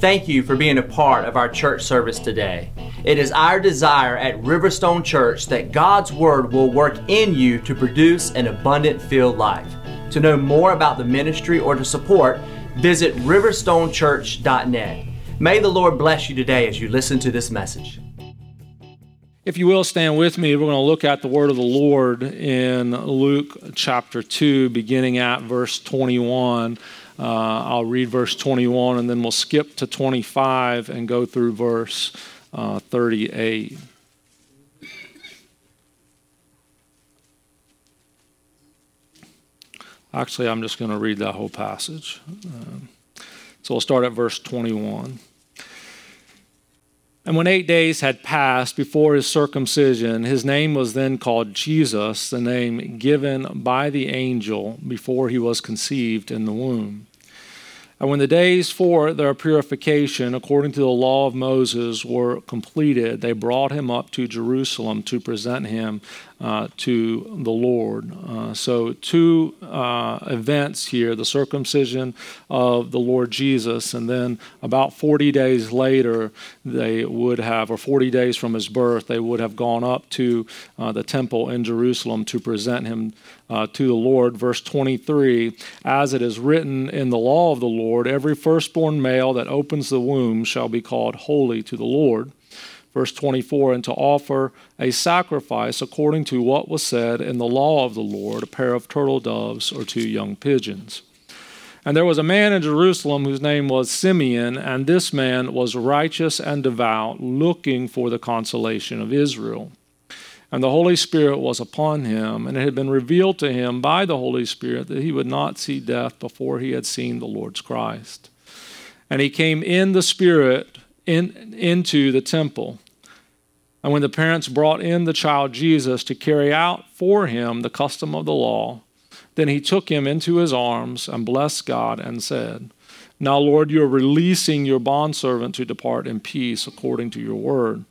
Thank you for being a part of our church service today. It is our desire at Riverstone Church that God's Word will work in you to produce an abundant filled life. To know more about the ministry or to support, visit riverstonechurch.net. May the Lord bless you today as you listen to this message. If you will stand with me, we're going to look at the word of the Lord in Luke chapter 2, beginning at verse 21. Uh, I'll read verse 21 and then we'll skip to 25 and go through verse uh, 38. Actually, I'm just going to read that whole passage. Um, so we'll start at verse 21. And when eight days had passed before his circumcision, his name was then called Jesus, the name given by the angel before he was conceived in the womb. And when the days for their purification, according to the law of Moses, were completed, they brought him up to Jerusalem to present him uh, to the Lord. Uh, so, two uh, events here the circumcision of the Lord Jesus, and then about 40 days later, they would have, or 40 days from his birth, they would have gone up to uh, the temple in Jerusalem to present him uh, to the Lord. Verse 23 As it is written in the law of the Lord, every firstborn male that opens the womb shall be called holy to the Lord. Verse 24, and to offer a sacrifice according to what was said in the law of the Lord, a pair of turtle doves or two young pigeons. And there was a man in Jerusalem whose name was Simeon, and this man was righteous and devout, looking for the consolation of Israel. And the Holy Spirit was upon him, and it had been revealed to him by the Holy Spirit that he would not see death before he had seen the Lord's Christ. And he came in the Spirit in, into the temple. And when the parents brought in the child Jesus to carry out for him the custom of the law, then he took him into his arms and blessed God and said, Now, Lord, you are releasing your bondservant to depart in peace according to your word.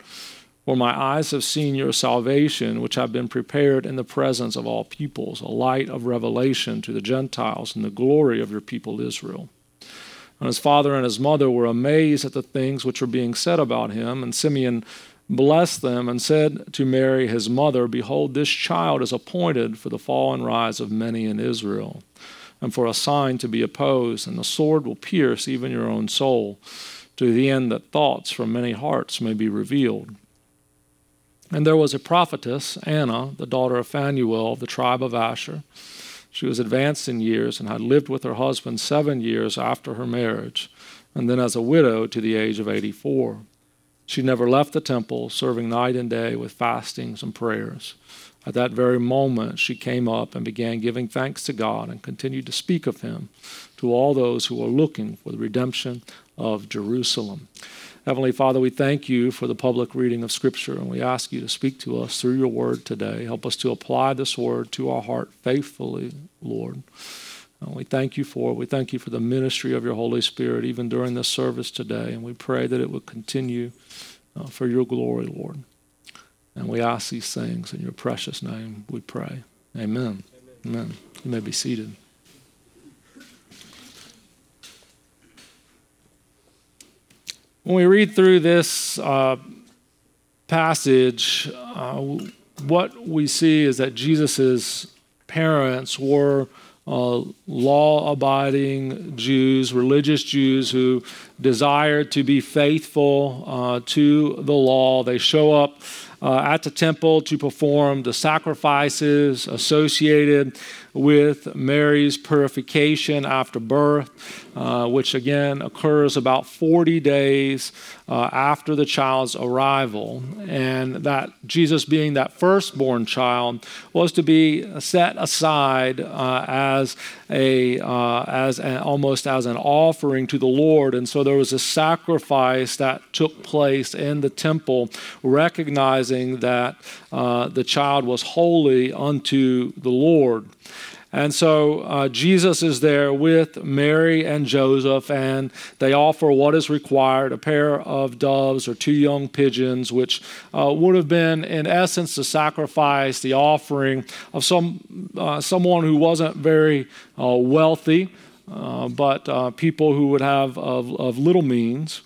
For my eyes have seen your salvation, which have been prepared in the presence of all peoples, a light of revelation to the Gentiles and the glory of your people Israel. And his father and his mother were amazed at the things which were being said about him. And Simeon blessed them and said to Mary, his mother, Behold, this child is appointed for the fall and rise of many in Israel, and for a sign to be opposed, and the sword will pierce even your own soul, to the end that thoughts from many hearts may be revealed. And there was a prophetess, Anna, the daughter of Phanuel of the tribe of Asher. She was advanced in years and had lived with her husband seven years after her marriage, and then as a widow to the age of 84. She never left the temple, serving night and day with fastings and prayers. At that very moment, she came up and began giving thanks to God and continued to speak of him to all those who were looking for the redemption of Jerusalem. Heavenly Father, we thank you for the public reading of Scripture, and we ask you to speak to us through your word today. Help us to apply this word to our heart faithfully, Lord. And we thank you for it. We thank you for the ministry of your Holy Spirit, even during this service today. And we pray that it would continue uh, for your glory, Lord. And we ask these things in your precious name, we pray. Amen. Amen. Amen. You may be seated. When we read through this uh, passage, uh, what we see is that Jesus' parents were uh, Uh, law abiding Jews, religious Jews who desired to be faithful uh, to the law. They show up uh, at the temple to perform the sacrifices associated with Mary's purification after birth, uh, which again occurs about 40 days uh, after the child's arrival. And that Jesus, being that firstborn child, was to be set aside uh, as a uh, as almost as an offering to the Lord. And so there was a sacrifice that took place in the temple, recognizing that uh, the child was holy unto the Lord. And so uh, Jesus is there with Mary and Joseph, and they offer what is required a pair of doves or two young pigeons, which uh, would have been, in essence, the sacrifice, the offering of some, uh, someone who wasn't very uh, wealthy. Uh, but uh, people who would have of, of little means.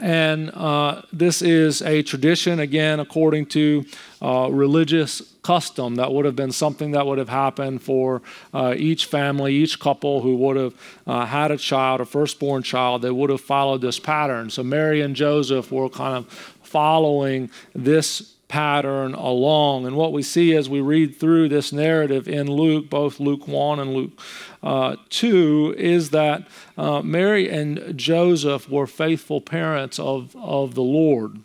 And uh, this is a tradition, again, according to uh, religious custom. That would have been something that would have happened for uh, each family, each couple who would have had a child, a firstborn child. They would have followed this pattern. So Mary and Joseph were kind of following this pattern along. And what we see as we read through this narrative in Luke, both Luke 1 and Luke uh, 2, is that uh, Mary and Joseph were faithful parents of, of the Lord.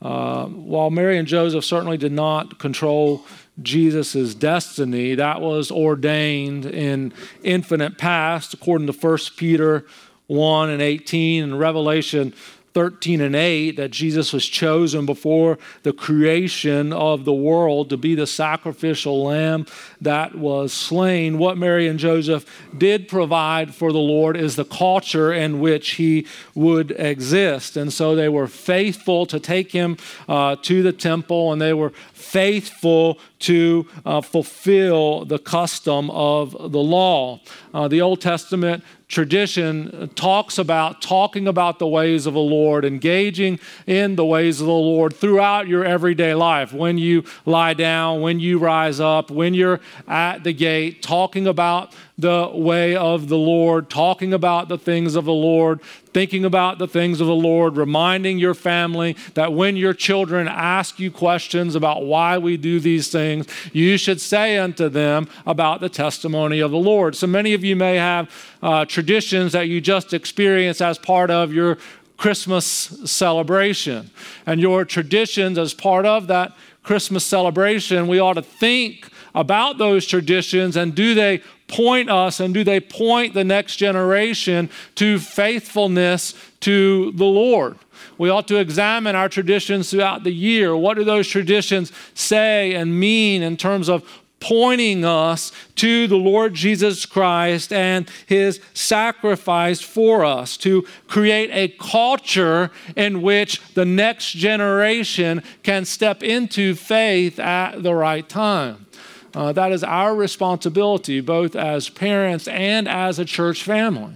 Uh, while Mary and Joseph certainly did not control Jesus' destiny, that was ordained in infinite past, according to 1 Peter 1 and 18 and Revelation 13 and 8 that Jesus was chosen before the creation of the world to be the sacrificial lamb that was slain. What Mary and Joseph did provide for the Lord is the culture in which he would exist. And so they were faithful to take him uh, to the temple and they were faithful to uh, fulfill the custom of the law. Uh, the Old Testament tradition talks about talking about the ways of the Lord, engaging in the ways of the Lord throughout your everyday life. When you lie down, when you rise up, when you're at the gate, talking about the way of the Lord, talking about the things of the Lord, thinking about the things of the Lord, reminding your family that when your children ask you questions about why we do these things, you should say unto them about the testimony of the Lord. So many of you may have uh, traditions that you just experience as part of your Christmas celebration. And your traditions, as part of that Christmas celebration, we ought to think about those traditions and do they point us and do they point the next generation to faithfulness to the Lord? We ought to examine our traditions throughout the year. What do those traditions say and mean in terms of pointing us to the Lord Jesus Christ and his sacrifice for us, to create a culture in which the next generation can step into faith at the right time. Uh, that is our responsibility, both as parents and as a church family,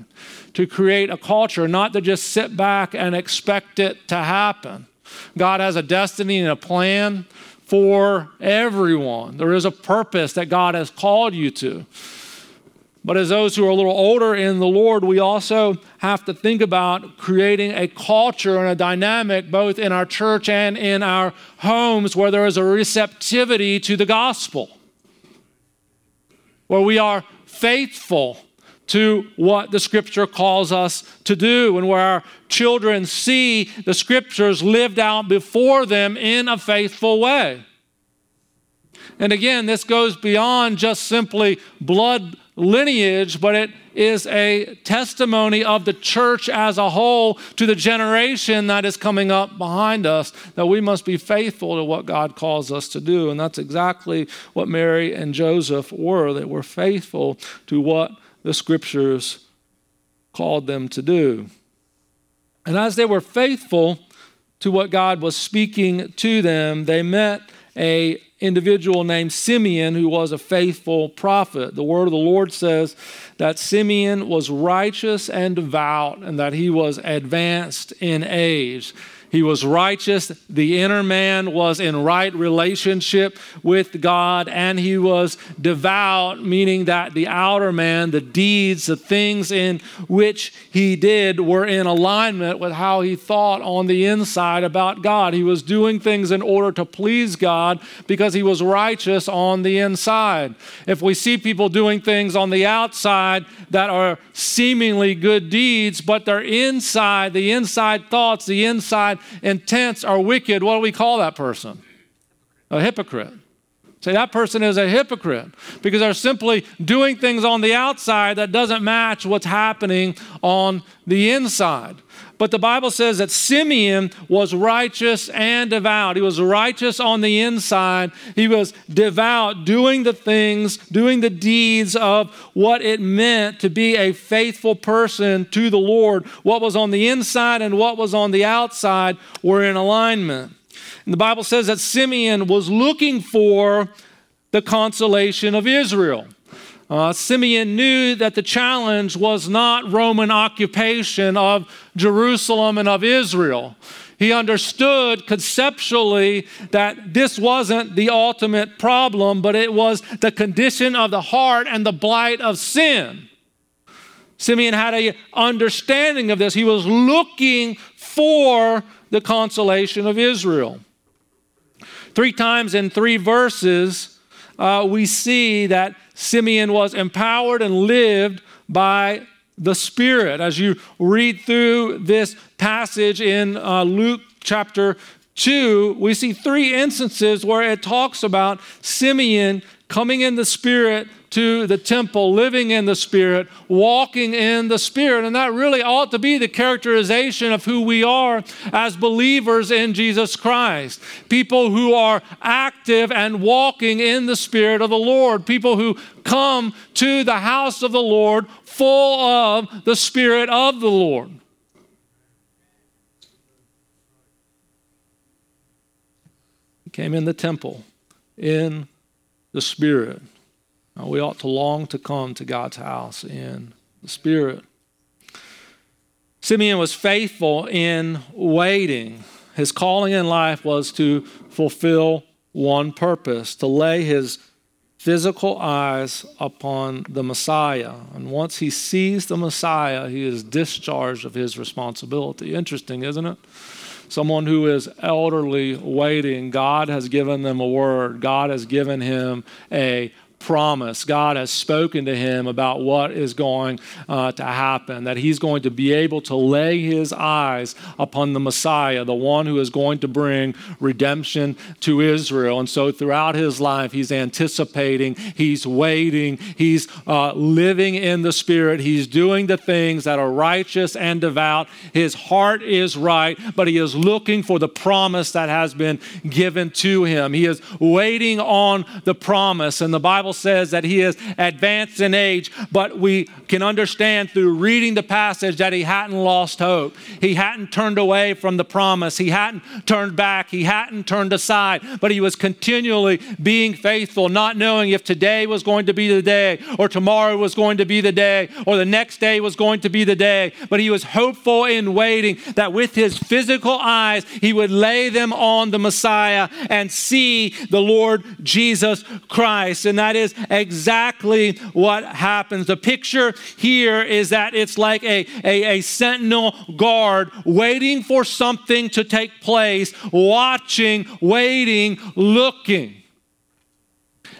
to create a culture, not to just sit back and expect it to happen. God has a destiny and a plan for everyone. There is a purpose that God has called you to. But as those who are a little older in the Lord, we also have to think about creating a culture and a dynamic both in our church and in our homes where there is a receptivity to the gospel where we are faithful to what the scripture calls us to do, and where our children see the scriptures lived out before them in a faithful way. And again, this goes beyond just simply blood lineage, but it is a testimony of the church as a whole to the generation that is coming up behind us that we must be faithful to what God calls us to do. And that's exactly what Mary and Joseph were. They were faithful to what the scriptures called them to do. And as they were faithful to what God was speaking to them, they met a individual named Simeon who was a faithful prophet. The word of the Lord says that Simeon was righteous and devout and that he was advanced in age. He was righteous. The inner man was in right relationship with God, and he was devout, meaning that the outer man, the deeds, the things in which he did, were in alignment with how he thought on the inside about God. He was doing things in order to please God because he was righteous on the inside. If we see people doing things on the outside that are seemingly good deeds, but they're inside, the inside thoughts, the inside intents are wicked, what do we call that person? A hypocrite. Say that person is a hypocrite because they're simply doing things on the outside that doesn't match what's happening on the inside. But the Bible says that Simeon was righteous and devout. He was righteous on the inside. He was devout, doing the things, doing the deeds of what it meant to be a faithful person to the Lord. What was on the inside and what was on the outside were in alignment. And the Bible says that Simeon was looking for the consolation of Israel. Uh, Simeon knew that the challenge was not Roman occupation of Jerusalem and of Israel. He understood conceptually that this wasn't the ultimate problem, but it was the condition of the heart and the blight of sin. Simeon had an understanding of this. He was looking for the consolation of Israel. Three times in three verses, uh, we see that Simeon was empowered and lived by the Spirit. As you read through this passage in uh, Luke chapter 2, we see three instances where it talks about Simeon coming in the Spirit to the temple, living in the Spirit, walking in the Spirit. And that really ought to be the characterization of who we are as believers in Jesus Christ. People who are active and walking in the Spirit of the Lord. People who come to the house of the Lord full of the Spirit of the Lord. He came in the temple in the Spirit. Now, we ought to long to come to God's house in the Spirit. Simeon was faithful in waiting. His calling in life was to fulfill one purpose, to lay his physical eyes upon the Messiah. And once he sees the Messiah, he is discharged of his responsibility. Interesting, isn't it? Someone who is elderly waiting, God has given them a word, God has given him a promise. God has spoken to him about what is going uh, to happen, that he's going to be able to lay his eyes upon the Messiah, the one who is going to bring redemption to Israel. And so throughout his life, he's anticipating, he's waiting, he's uh, living in the Spirit, he's doing the things that are righteous and devout. His heart is right, but he is looking for the promise that has been given to him. He is waiting on the promise. And the Bible says that he is advanced in age, but we can understand through reading the passage that he hadn't lost hope. He hadn't turned away from the promise. He hadn't turned back. He hadn't turned aside, but he was continually being faithful, not knowing if today was going to be the day or tomorrow was going to be the day or the next day was going to be the day. But he was hopeful in waiting that with his physical eyes, he would lay them on the Messiah and see the Lord Jesus Christ. And that is is exactly what happens. The picture here is that it's like a, a, a sentinel guard waiting for something to take place, watching, waiting, looking.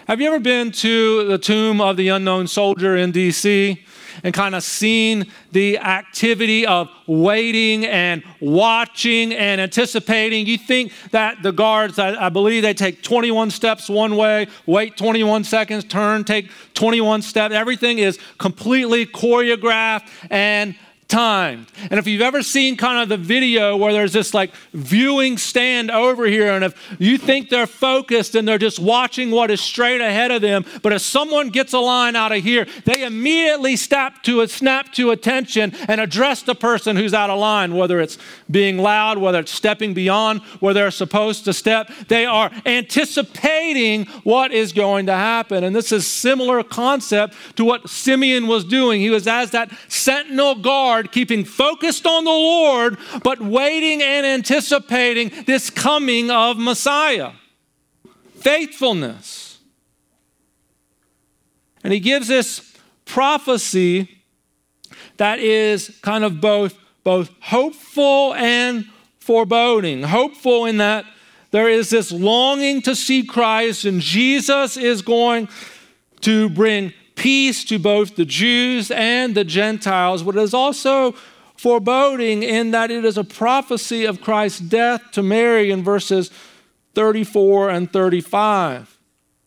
Have you ever been to the tomb of the unknown soldier in D.C.? And kind of seen the activity of waiting and watching and anticipating. You think that the guards, I, I believe they take 21 steps one way, wait 21 seconds, turn, take 21 steps. Everything is completely choreographed and timed. And if you've ever seen kind of the video where there's this like viewing stand over here, and if you think they're focused and they're just watching what is straight ahead of them, but if someone gets a line out of here, they immediately snap to a snap to attention and address the person who's out of line, whether it's being loud, whether it's stepping beyond where they're supposed to step. They are anticipating what is going to happen. And this is similar concept to what Simeon was doing. He was as that sentinel guard keeping focused on the Lord, but waiting and anticipating this coming of Messiah. Faithfulness. And he gives this prophecy that is kind of both, both hopeful and foreboding. Hopeful in that there is this longing to see Christ, and Jesus is going to bring peace to both the Jews and the Gentiles, but it is also foreboding in that it is a prophecy of Christ's death to Mary in verses 34 and 35.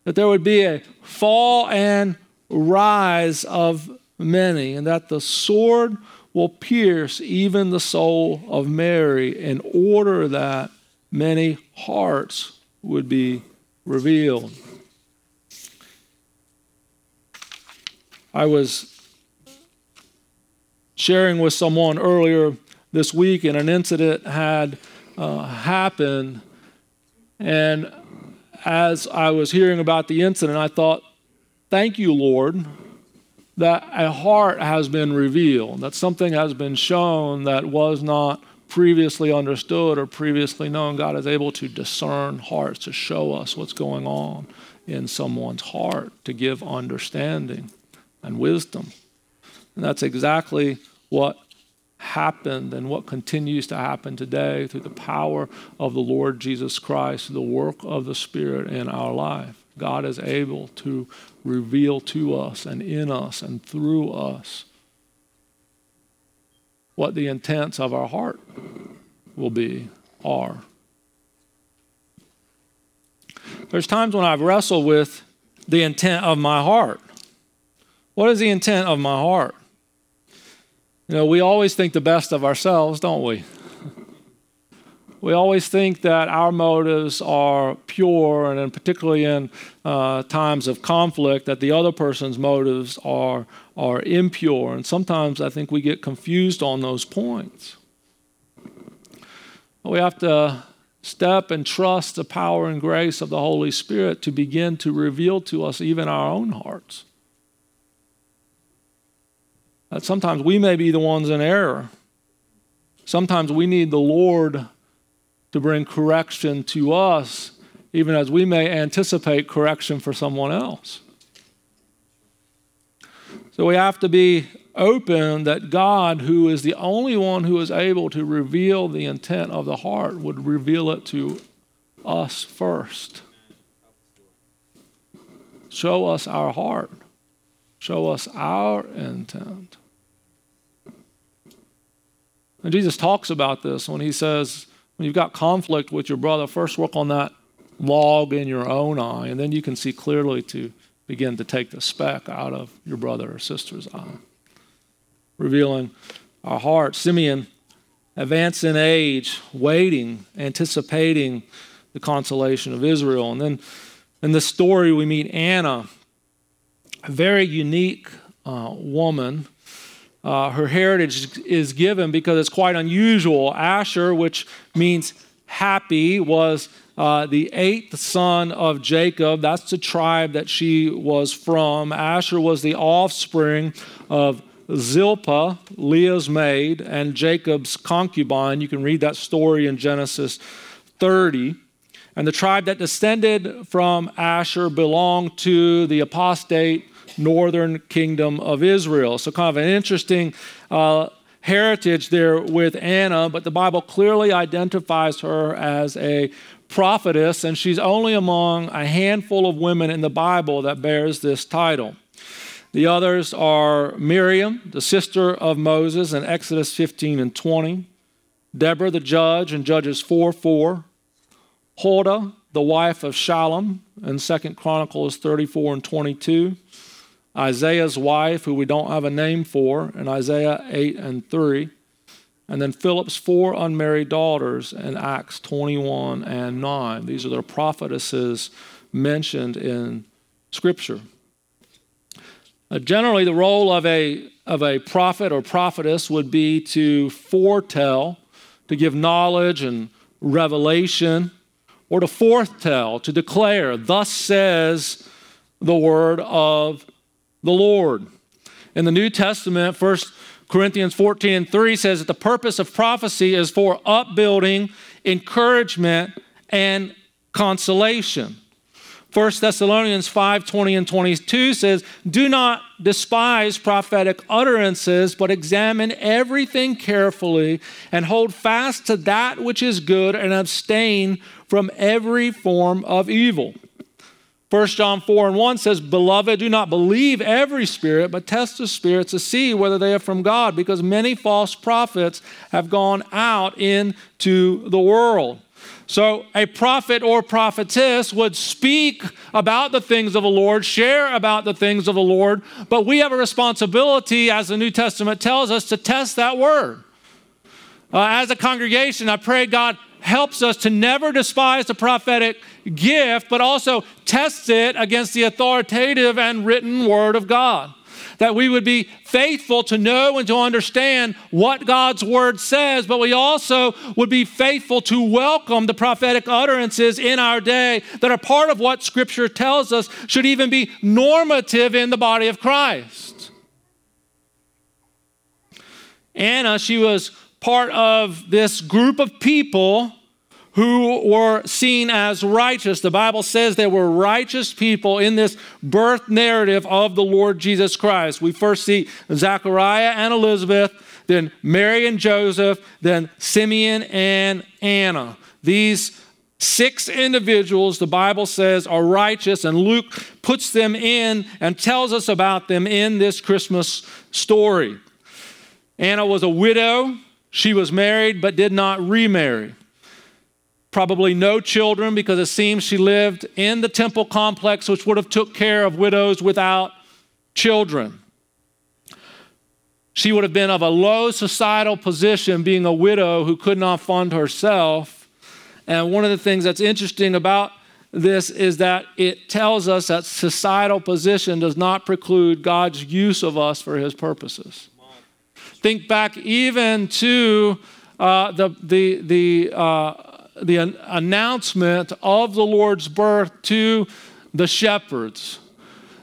That there would be a fall and rise of many, and that the sword will pierce even the soul of Mary in order that many hearts would be revealed. I was sharing with someone earlier this week, and an incident had uh, happened. And as I was hearing about the incident, I thought, Thank you, Lord, that a heart has been revealed, that something has been shown that was not previously understood or previously known. God is able to discern hearts, to show us what's going on in someone's heart, to give understanding and wisdom. And that's exactly what happened and what continues to happen today through the power of the Lord Jesus Christ, the work of the Spirit in our life. God is able to reveal to us and in us and through us what the intents of our heart will be, are. There's times when I've wrestled with the intent of my heart. What is the intent of my heart? You know, we always think the best of ourselves, don't we? we always think that our motives are pure, and particularly in uh, times of conflict, that the other person's motives are, are impure. And sometimes I think we get confused on those points. We have to step and trust the power and grace of the Holy Spirit to begin to reveal to us even our own hearts. That sometimes we may be the ones in error. Sometimes we need the Lord to bring correction to us, even as we may anticipate correction for someone else. So we have to be open that God, who is the only one who is able to reveal the intent of the heart, would reveal it to us first. Show us our heart. Show us our intent. And Jesus talks about this when he says, when you've got conflict with your brother, first work on that log in your own eye, and then you can see clearly to begin to take the speck out of your brother or sister's eye. Revealing our heart. Simeon, advanced in age, waiting, anticipating the consolation of Israel. And then in the story, we meet Anna, a very unique uh, woman uh, her heritage is given because it's quite unusual. Asher, which means happy, was uh, the eighth son of Jacob. That's the tribe that she was from. Asher was the offspring of Zilpah, Leah's maid, and Jacob's concubine. You can read that story in Genesis 30. And the tribe that descended from Asher belonged to the apostate northern kingdom of Israel. So, kind of an interesting uh, heritage there with Anna, but the Bible clearly identifies her as a prophetess, and she's only among a handful of women in the Bible that bears this title. The others are Miriam, the sister of Moses in Exodus 15 and 20, Deborah, the judge in Judges 4 4, Huldah, the wife of Shallum in 2 Chronicles 34 and 22, Isaiah's wife, who we don't have a name for, in Isaiah 8 and 3. And then Philip's four unmarried daughters in Acts 21 and 9. These are the prophetesses mentioned in Scripture. Uh, generally, the role of a, of a prophet or prophetess would be to foretell, to give knowledge and revelation, or to foretell, to declare, Thus says the word of the Lord. In the New Testament, 1 Corinthians 14 and 3 says that the purpose of prophecy is for upbuilding, encouragement, and consolation. 1 Thessalonians 5 20 and 22 says, Do not despise prophetic utterances, but examine everything carefully and hold fast to that which is good and abstain from every form of evil. 1 John 4 and 1 says, Beloved, do not believe every spirit, but test the spirits to see whether they are from God, because many false prophets have gone out into the world. So, a prophet or prophetess would speak about the things of the Lord, share about the things of the Lord, but we have a responsibility, as the New Testament tells us, to test that word. Uh, as a congregation, I pray God helps us to never despise the prophetic gift, but also test it against the authoritative and written word of God. That we would be faithful to know and to understand what God's word says, but we also would be faithful to welcome the prophetic utterances in our day that are part of what Scripture tells us should even be normative in the body of Christ. Anna, she was part of this group of people who were seen as righteous. The Bible says there were righteous people in this birth narrative of the Lord Jesus Christ. We first see Zachariah and Elizabeth, then Mary and Joseph, then Simeon and Anna. These six individuals, the Bible says, are righteous, and Luke puts them in and tells us about them in this Christmas story. Anna was a widow. She was married but did not remarry. Probably no children because it seems she lived in the temple complex, which would have took care of widows without children. She would have been of a low societal position, being a widow who could not fund herself. And one of the things that's interesting about this is that it tells us that societal position does not preclude God's use of us for his purposes. Think back even to uh, the, the, the, uh, the an- announcement of the Lord's birth to the shepherds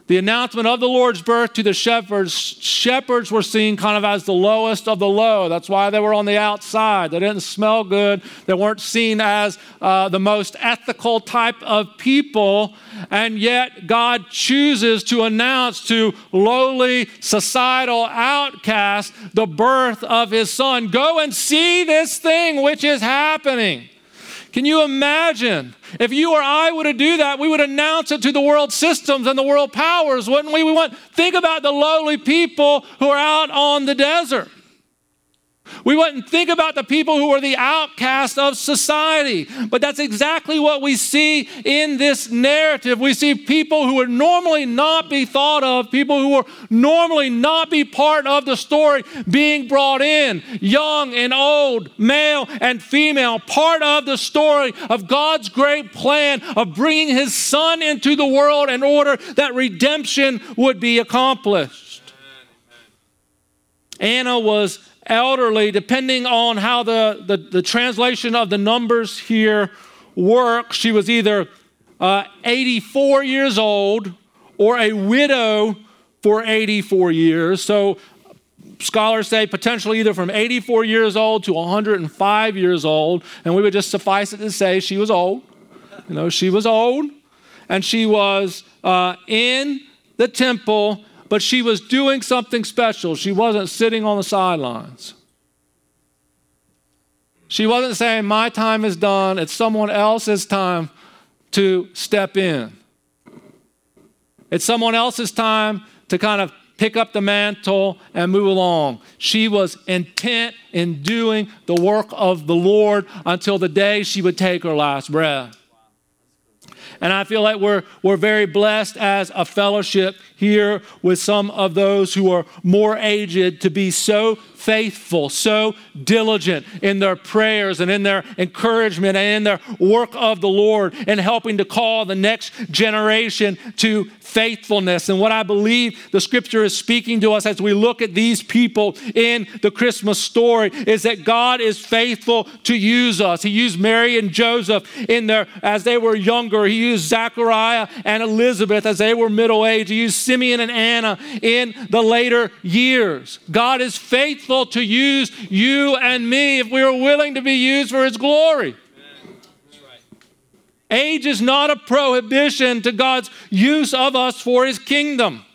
the announcement of the Lord's birth to the shepherds, shepherds were seen kind of as the lowest of the low. That's why they were on the outside. They didn't smell good. They weren't seen as uh, the most ethical type of people. And yet, God chooses to announce to lowly societal outcasts the birth of his son. Go and see this thing which is happening. Can you imagine? If you or I were to do that, we would announce it to the world systems and the world powers, wouldn't we? We want think about the lowly people who are out on the desert. We wouldn't think about the people who are the outcast of society. But that's exactly what we see in this narrative. We see people who would normally not be thought of, people who would normally not be part of the story being brought in, young and old, male and female, part of the story of God's great plan of bringing his son into the world in order that redemption would be accomplished. Anna was elderly, depending on how the, the, the translation of the numbers here work, she was either uh, 84 years old or a widow for 84 years. So scholars say potentially either from 84 years old to 105 years old. And we would just suffice it to say she was old. You know, she was old and she was uh, in the temple but she was doing something special. She wasn't sitting on the sidelines. She wasn't saying, My time is done, it's someone else's time to step in. It's someone else's time to kind of pick up the mantle and move along. She was intent in doing the work of the Lord until the day she would take her last breath. And I feel like we're, we're very blessed as a fellowship here with some of those who are more aged to be so faithful, so diligent in their prayers and in their encouragement and in their work of the Lord and helping to call the next generation to faithfulness. And what I believe the scripture is speaking to us as we look at these people in the Christmas story is that God is faithful to use us. He used Mary and Joseph in their as they were younger. He used Zachariah and Elizabeth as they were middle aged. He used Simeon and Anna in the later years. God is faithful to use you and me if we are willing to be used for His glory. Age is not a prohibition to God's use of us for His kingdom.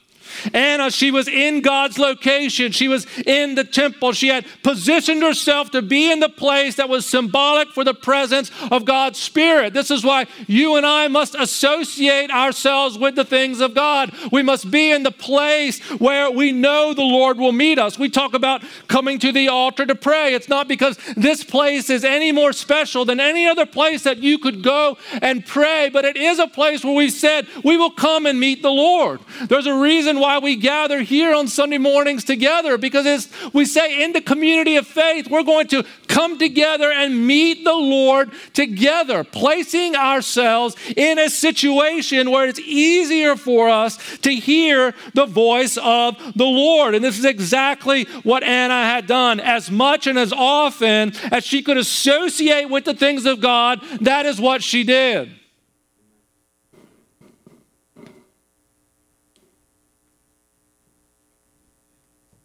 Anna, she was in God's location. She was in the temple. She had positioned herself to be in the place that was symbolic for the presence of God's Spirit. This is why you and I must associate ourselves with the things of God. We must be in the place where we know the Lord will meet us. We talk about coming to the altar to pray. It's not because this place is any more special than any other place that you could go and pray, but it is a place where we said we will come and meet the Lord. There's a reason why we gather here on Sunday mornings together because it's, we say in the community of faith, we're going to come together and meet the Lord together, placing ourselves in a situation where it's easier for us to hear the voice of the Lord. And this is exactly what Anna had done. As much and as often as she could associate with the things of God, that is what she did.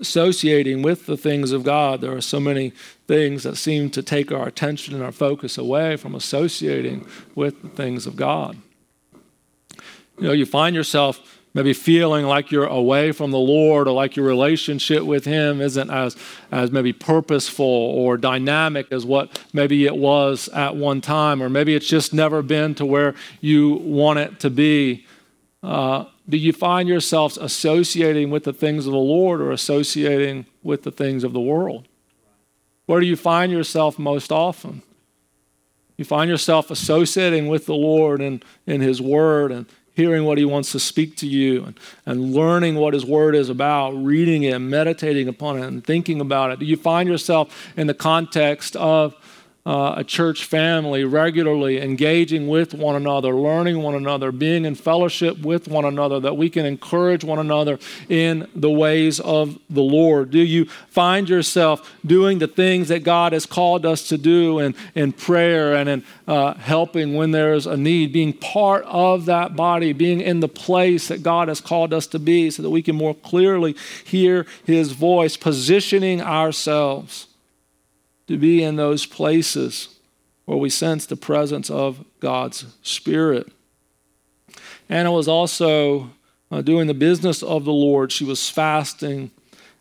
Associating with the things of God. There are so many things that seem to take our attention and our focus away from associating with the things of God. You know, you find yourself maybe feeling like you're away from the Lord or like your relationship with Him isn't as, as maybe purposeful or dynamic as what maybe it was at one time, or maybe it's just never been to where you want it to be. Uh, do you find yourselves associating with the things of the Lord or associating with the things of the world? Where do you find yourself most often? You find yourself associating with the Lord and in His Word and hearing what He wants to speak to you and, and learning what His Word is about, reading it, meditating upon it, and thinking about it. Do you find yourself in the context of uh, a church family regularly, engaging with one another, learning one another, being in fellowship with one another, that we can encourage one another in the ways of the Lord? Do you find yourself doing the things that God has called us to do in, in prayer and in uh, helping when there's a need, being part of that body, being in the place that God has called us to be so that we can more clearly hear His voice, positioning ourselves? To be in those places where we sense the presence of God's Spirit. Anna was also uh, doing the business of the Lord. She was fasting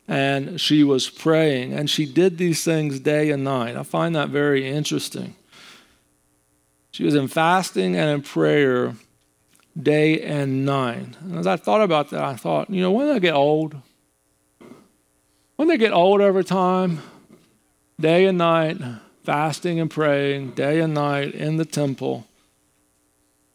and she was praying, and she did these things day and night. I find that very interesting. She was in fasting and in prayer day and night. And as I thought about that, I thought, you know, when they get old, when they get old over time, day and night, fasting and praying, day and night in the temple.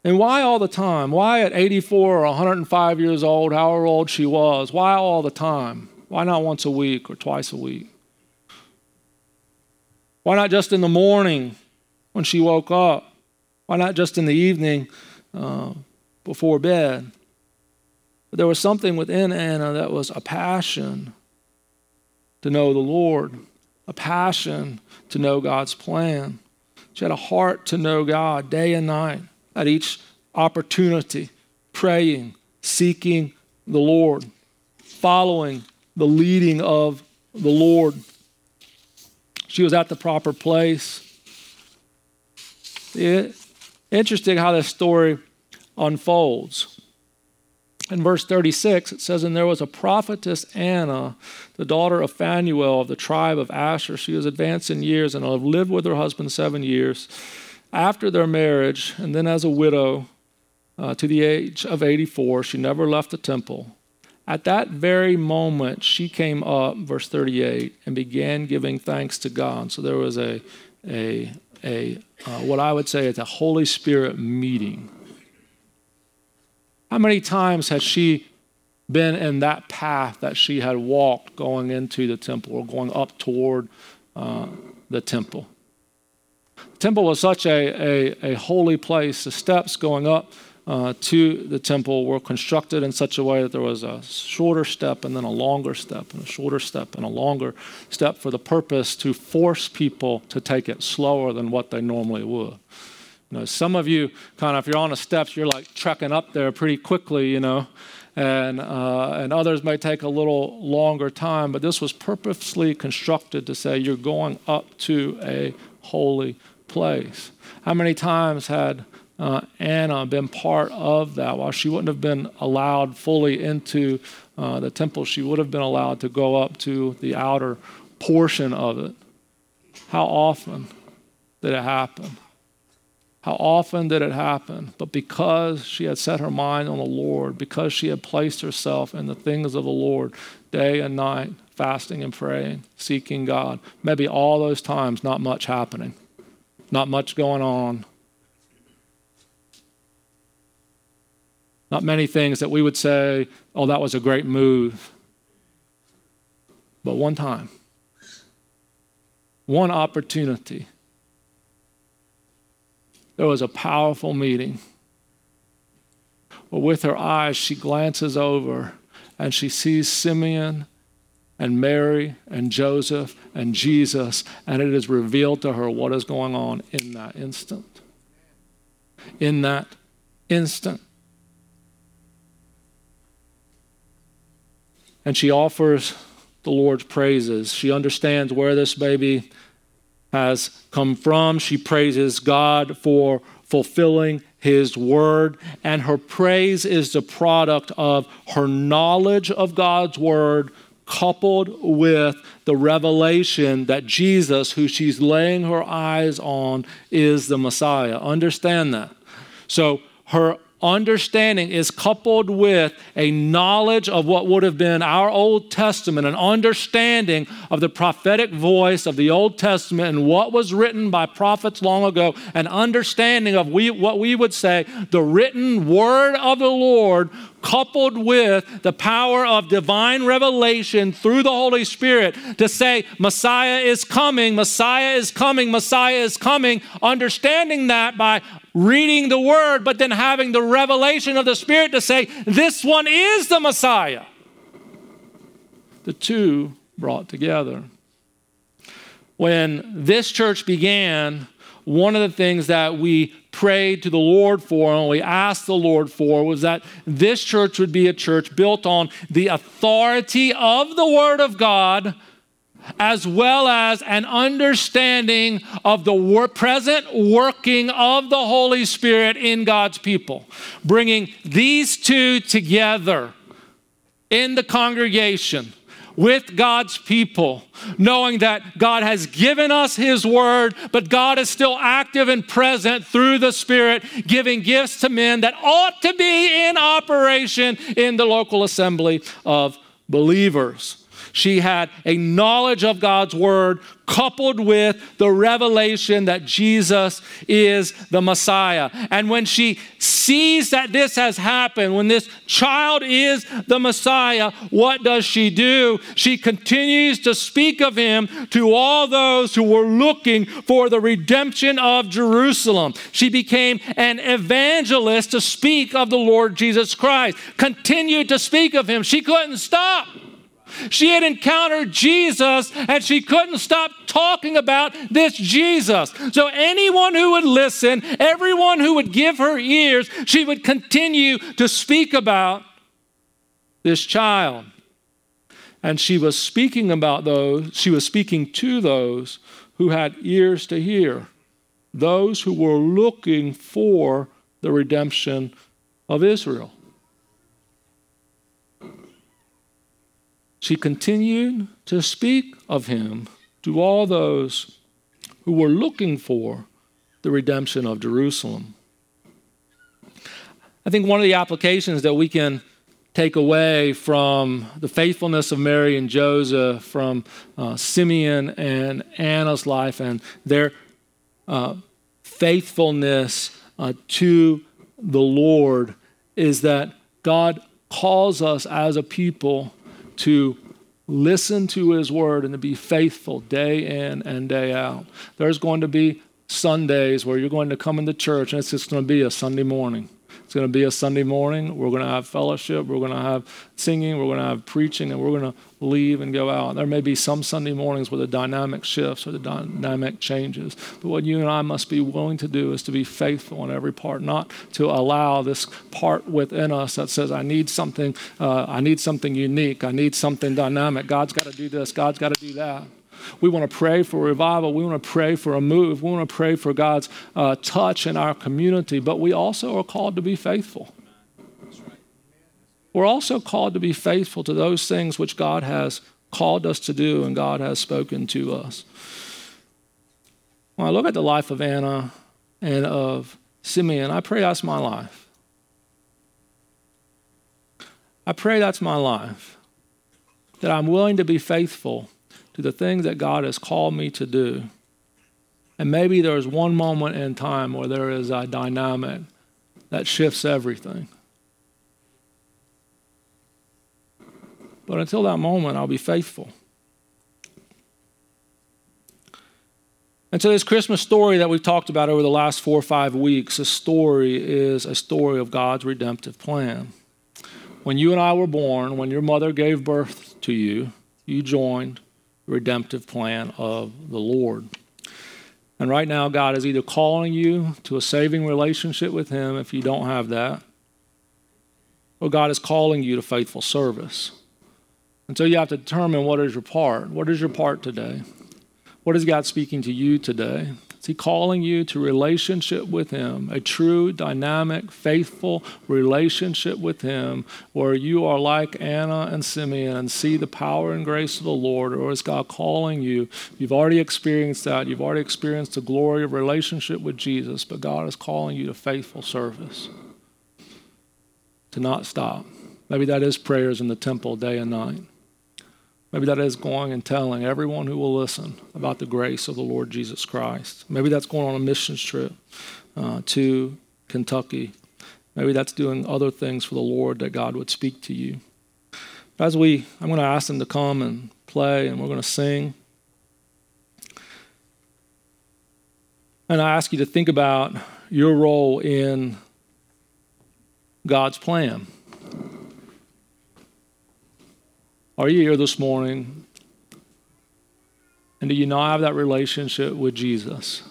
And why all the time? Why at 84 or 105 years old, however old she was? Why all the time? Why not once a week or twice a week? Why not just in the morning when she woke up? Why not just in the evening uh, before bed? But there was something within Anna that was a passion to know the Lord a passion to know God's plan. She had a heart to know God day and night at each opportunity, praying, seeking the Lord, following the leading of the Lord. She was at the proper place. It, interesting how this story unfolds. In verse 36, it says, And there was a prophetess Anna, the daughter of Phanuel of the tribe of Asher. She was advanced in years and lived with her husband seven years. After their marriage, and then as a widow uh, to the age of 84, she never left the temple. At that very moment, she came up, verse 38, and began giving thanks to God. So there was a, a, a uh, what I would say is a Holy Spirit meeting how many times has she been in that path that she had walked going into the temple or going up toward uh, the temple? The temple was such a, a, a holy place. The steps going up uh, to the temple were constructed in such a way that there was a shorter step and then a longer step and a shorter step and a longer step for the purpose to force people to take it slower than what they normally would. You know, some of you kind of, if you're on the steps, you're like trekking up there pretty quickly, you know, and, uh, and others may take a little longer time, but this was purposely constructed to say you're going up to a holy place. How many times had uh, Anna been part of that? While she wouldn't have been allowed fully into uh, the temple, she would have been allowed to go up to the outer portion of it. How often did it happen? How often did it happen? But because she had set her mind on the Lord, because she had placed herself in the things of the Lord day and night, fasting and praying, seeking God, maybe all those times, not much happening, not much going on. Not many things that we would say, oh, that was a great move. But one time, one opportunity there was a powerful meeting. But with her eyes, she glances over and she sees Simeon and Mary and Joseph and Jesus, and it is revealed to her what is going on in that instant. In that instant. And she offers the Lord's praises. She understands where this baby has come from. She praises God for fulfilling his word, and her praise is the product of her knowledge of God's word coupled with the revelation that Jesus, who she's laying her eyes on, is the Messiah. Understand that. So her understanding is coupled with a knowledge of what would have been our Old Testament, an understanding of the prophetic voice of the Old Testament and what was written by prophets long ago, an understanding of we, what we would say the written word of the Lord coupled with the power of divine revelation through the Holy Spirit to say, Messiah is coming, Messiah is coming, Messiah is coming, understanding that by reading the word, but then having the revelation of the Spirit to say, This one is the Messiah. The two brought together. When this church began, one of the things that we prayed to the Lord for and we asked the Lord for was that this church would be a church built on the authority of the Word of God as well as an understanding of the wor- present working of the Holy Spirit in God's people. Bringing these two together in the congregation with God's people, knowing that God has given us His word, but God is still active and present through the Spirit, giving gifts to men that ought to be in operation in the local assembly of believers. She had a knowledge of God's word coupled with the revelation that Jesus is the Messiah. And when she sees that this has happened, when this child is the Messiah, what does she do? She continues to speak of him to all those who were looking for the redemption of Jerusalem. She became an evangelist to speak of the Lord Jesus Christ, continued to speak of him. She couldn't stop. She had encountered Jesus and she couldn't stop talking about this Jesus. So, anyone who would listen, everyone who would give her ears, she would continue to speak about this child. And she was speaking about those, she was speaking to those who had ears to hear, those who were looking for the redemption of Israel. She continued to speak of him to all those who were looking for the redemption of Jerusalem. I think one of the applications that we can take away from the faithfulness of Mary and Joseph, from uh, Simeon and Anna's life, and their uh, faithfulness uh, to the Lord is that God calls us as a people to listen to his word and to be faithful day in and day out. There's going to be Sundays where you're going to come into church and it's just going to be a Sunday morning. It's going to be a Sunday morning. We're going to have fellowship. We're going to have singing. We're going to have preaching, and we're going to leave and go out. There may be some Sunday mornings where the dynamic shifts or the dynamic changes. But what you and I must be willing to do is to be faithful in every part, not to allow this part within us that says, "I need something. Uh, I need something unique. I need something dynamic. God's got to do this. God's got to do that." We want to pray for revival. We want to pray for a move. We want to pray for God's uh, touch in our community, but we also are called to be faithful. We're also called to be faithful to those things which God has called us to do and God has spoken to us. When I look at the life of Anna and of Simeon, I pray that's my life. I pray that's my life. That I'm willing to be faithful to the things that God has called me to do. And maybe there's one moment in time where there is a dynamic that shifts everything. But until that moment, I'll be faithful. And so, this Christmas story that we've talked about over the last four or five weeks, a story is a story of God's redemptive plan. When you and I were born, when your mother gave birth to you, you joined redemptive plan of the Lord. And right now, God is either calling you to a saving relationship with Him if you don't have that, or God is calling you to faithful service. And so you have to determine what is your part. What is your part today? What is God speaking to you today? Is He calling you to relationship with Him, a true, dynamic, faithful relationship with Him, where you are like Anna and Simeon and see the power and grace of the Lord? Or is God calling you? You've already experienced that. You've already experienced the glory of relationship with Jesus, but God is calling you to faithful service, to not stop. Maybe that is prayers in the temple day and night. Maybe that is going and telling everyone who will listen about the grace of the Lord Jesus Christ. Maybe that's going on a missions trip uh, to Kentucky. Maybe that's doing other things for the Lord that God would speak to you. As we, I'm going to ask them to come and play, and we're going to sing. And I ask you to think about your role in God's plan. Are you here this morning? And do you not have that relationship with Jesus?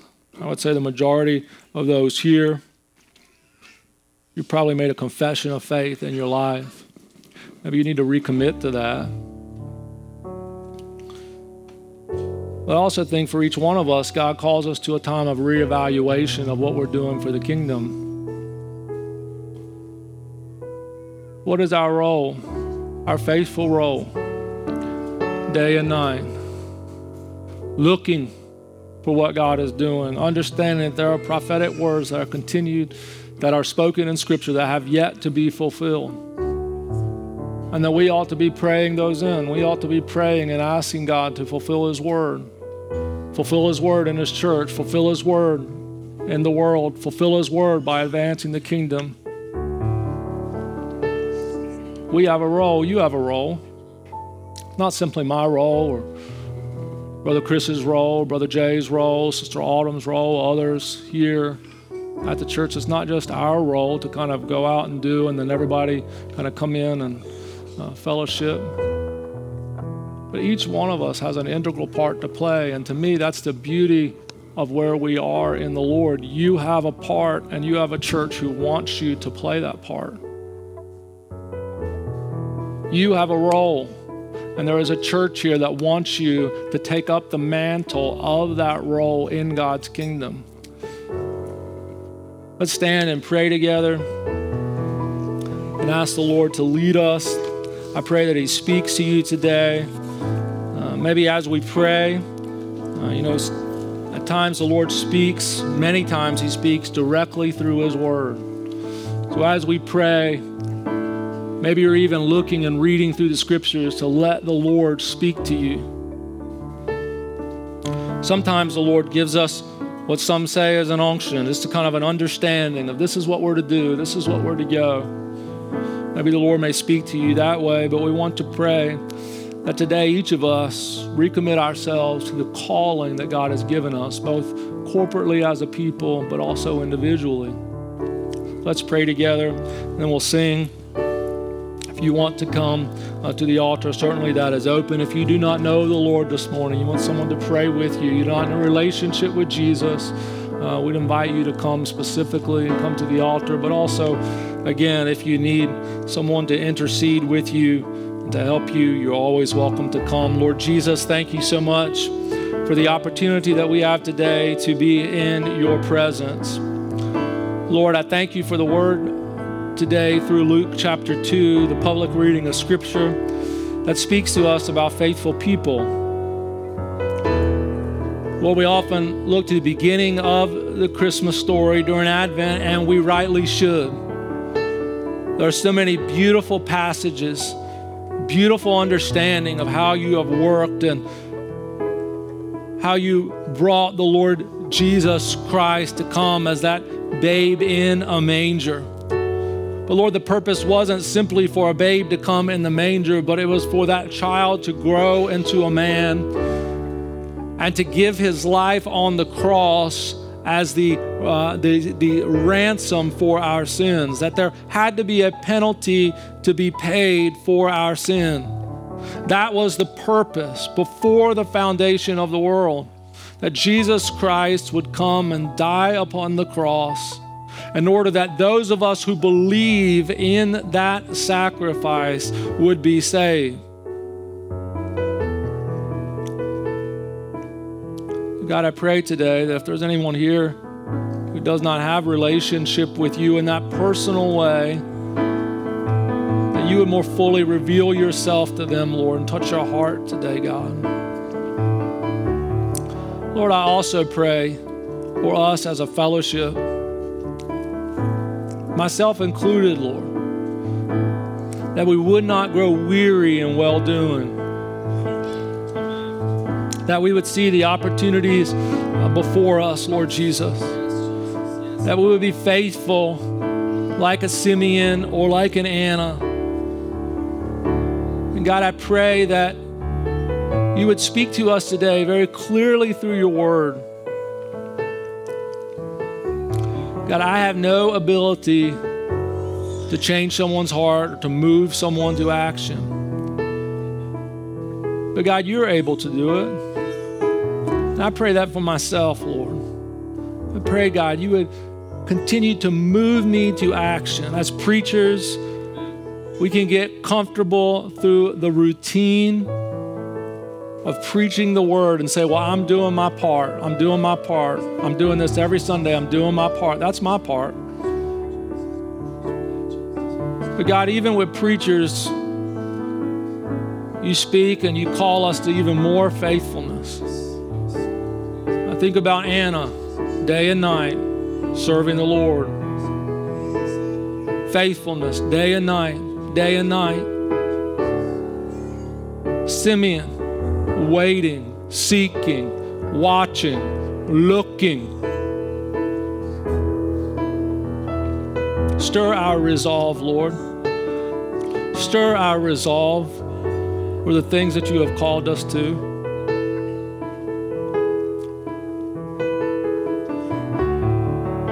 I would say the majority of those here, you probably made a confession of faith in your life. Maybe you need to recommit to that. But I also think for each one of us, God calls us to a time of reevaluation of what we're doing for the kingdom. What is our role? our faithful role day and night, looking for what God is doing, understanding that there are prophetic words that are continued, that are spoken in Scripture that have yet to be fulfilled. And that we ought to be praying those in. We ought to be praying and asking God to fulfill His word. Fulfill His word in His church, fulfill His word in the world, fulfill His word by advancing the kingdom. We have a role, you have a role. Not simply my role or Brother Chris's role, Brother Jay's role, Sister Autumn's role, others here at the church. It's not just our role to kind of go out and do and then everybody kind of come in and uh, fellowship. But each one of us has an integral part to play. And to me, that's the beauty of where we are in the Lord. You have a part, and you have a church who wants you to play that part. You have a role. And there is a church here that wants you to take up the mantle of that role in God's kingdom. Let's stand and pray together and ask the Lord to lead us. I pray that He speaks to you today. Uh, maybe as we pray, uh, you know, at times the Lord speaks, many times He speaks directly through His Word. So as we pray, Maybe you're even looking and reading through the scriptures to let the Lord speak to you. Sometimes the Lord gives us what some say is an unction, just a kind of an understanding of this is what we're to do, this is what we're to go. Maybe the Lord may speak to you that way, but we want to pray that today each of us recommit ourselves to the calling that God has given us, both corporately as a people, but also individually. Let's pray together, and then we'll sing you want to come uh, to the altar, certainly that is open. If you do not know the Lord this morning, you want someone to pray with you, you're not in a relationship with Jesus, uh, we'd invite you to come specifically and come to the altar. But also, again, if you need someone to intercede with you, to help you, you're always welcome to come. Lord Jesus, thank you so much for the opportunity that we have today to be in your presence. Lord, I thank you for the word today through Luke chapter 2, the public reading of Scripture that speaks to us about faithful people. Well, we often look to the beginning of the Christmas story during Advent, and we rightly should. There are so many beautiful passages, beautiful understanding of how you have worked and how you brought the Lord Jesus Christ to come as that babe in a manger. But Lord, the purpose wasn't simply for a babe to come in the manger, but it was for that child to grow into a man and to give his life on the cross as the, uh, the, the ransom for our sins, that there had to be a penalty to be paid for our sin. That was the purpose before the foundation of the world, that Jesus Christ would come and die upon the cross in order that those of us who believe in that sacrifice would be saved. God, I pray today that if there's anyone here who does not have relationship with you in that personal way, that you would more fully reveal yourself to them, Lord, and touch our heart today, God. Lord, I also pray for us as a fellowship myself included, Lord, that we would not grow weary in well doing, that we would see the opportunities uh, before us, Lord Jesus, that we would be faithful like a Simeon or like an Anna. And God, I pray that you would speak to us today very clearly through your word. God, I have no ability to change someone's heart or to move someone to action. But God, you're able to do it. And I pray that for myself, Lord. I pray, God, you would continue to move me to action. As preachers, we can get comfortable through the routine of preaching the word and say, Well, I'm doing my part. I'm doing my part. I'm doing this every Sunday. I'm doing my part. That's my part. But God, even with preachers, you speak and you call us to even more faithfulness. I think about Anna, day and night, serving the Lord. Faithfulness, day and night, day and night. Simeon, waiting, seeking, watching, looking. Stir our resolve, Lord. Stir our resolve for the things that you have called us to.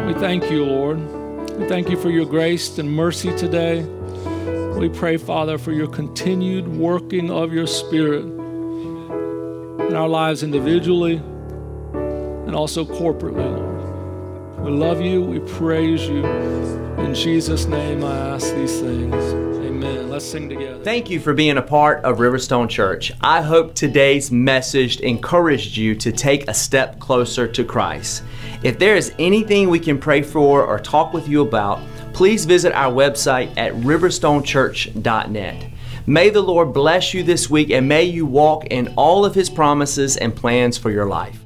We thank you, Lord. We thank you for your grace and mercy today. We pray, Father, for your continued working of your Spirit in our lives individually and also corporately, Lord. We love you. We praise you. In Jesus' name, I ask these things. Amen. Let's sing together. Thank you for being a part of Riverstone Church. I hope today's message encouraged you to take a step closer to Christ. If there is anything we can pray for or talk with you about, please visit our website at riverstonechurch.net. May the Lord bless you this week and may you walk in all of His promises and plans for your life.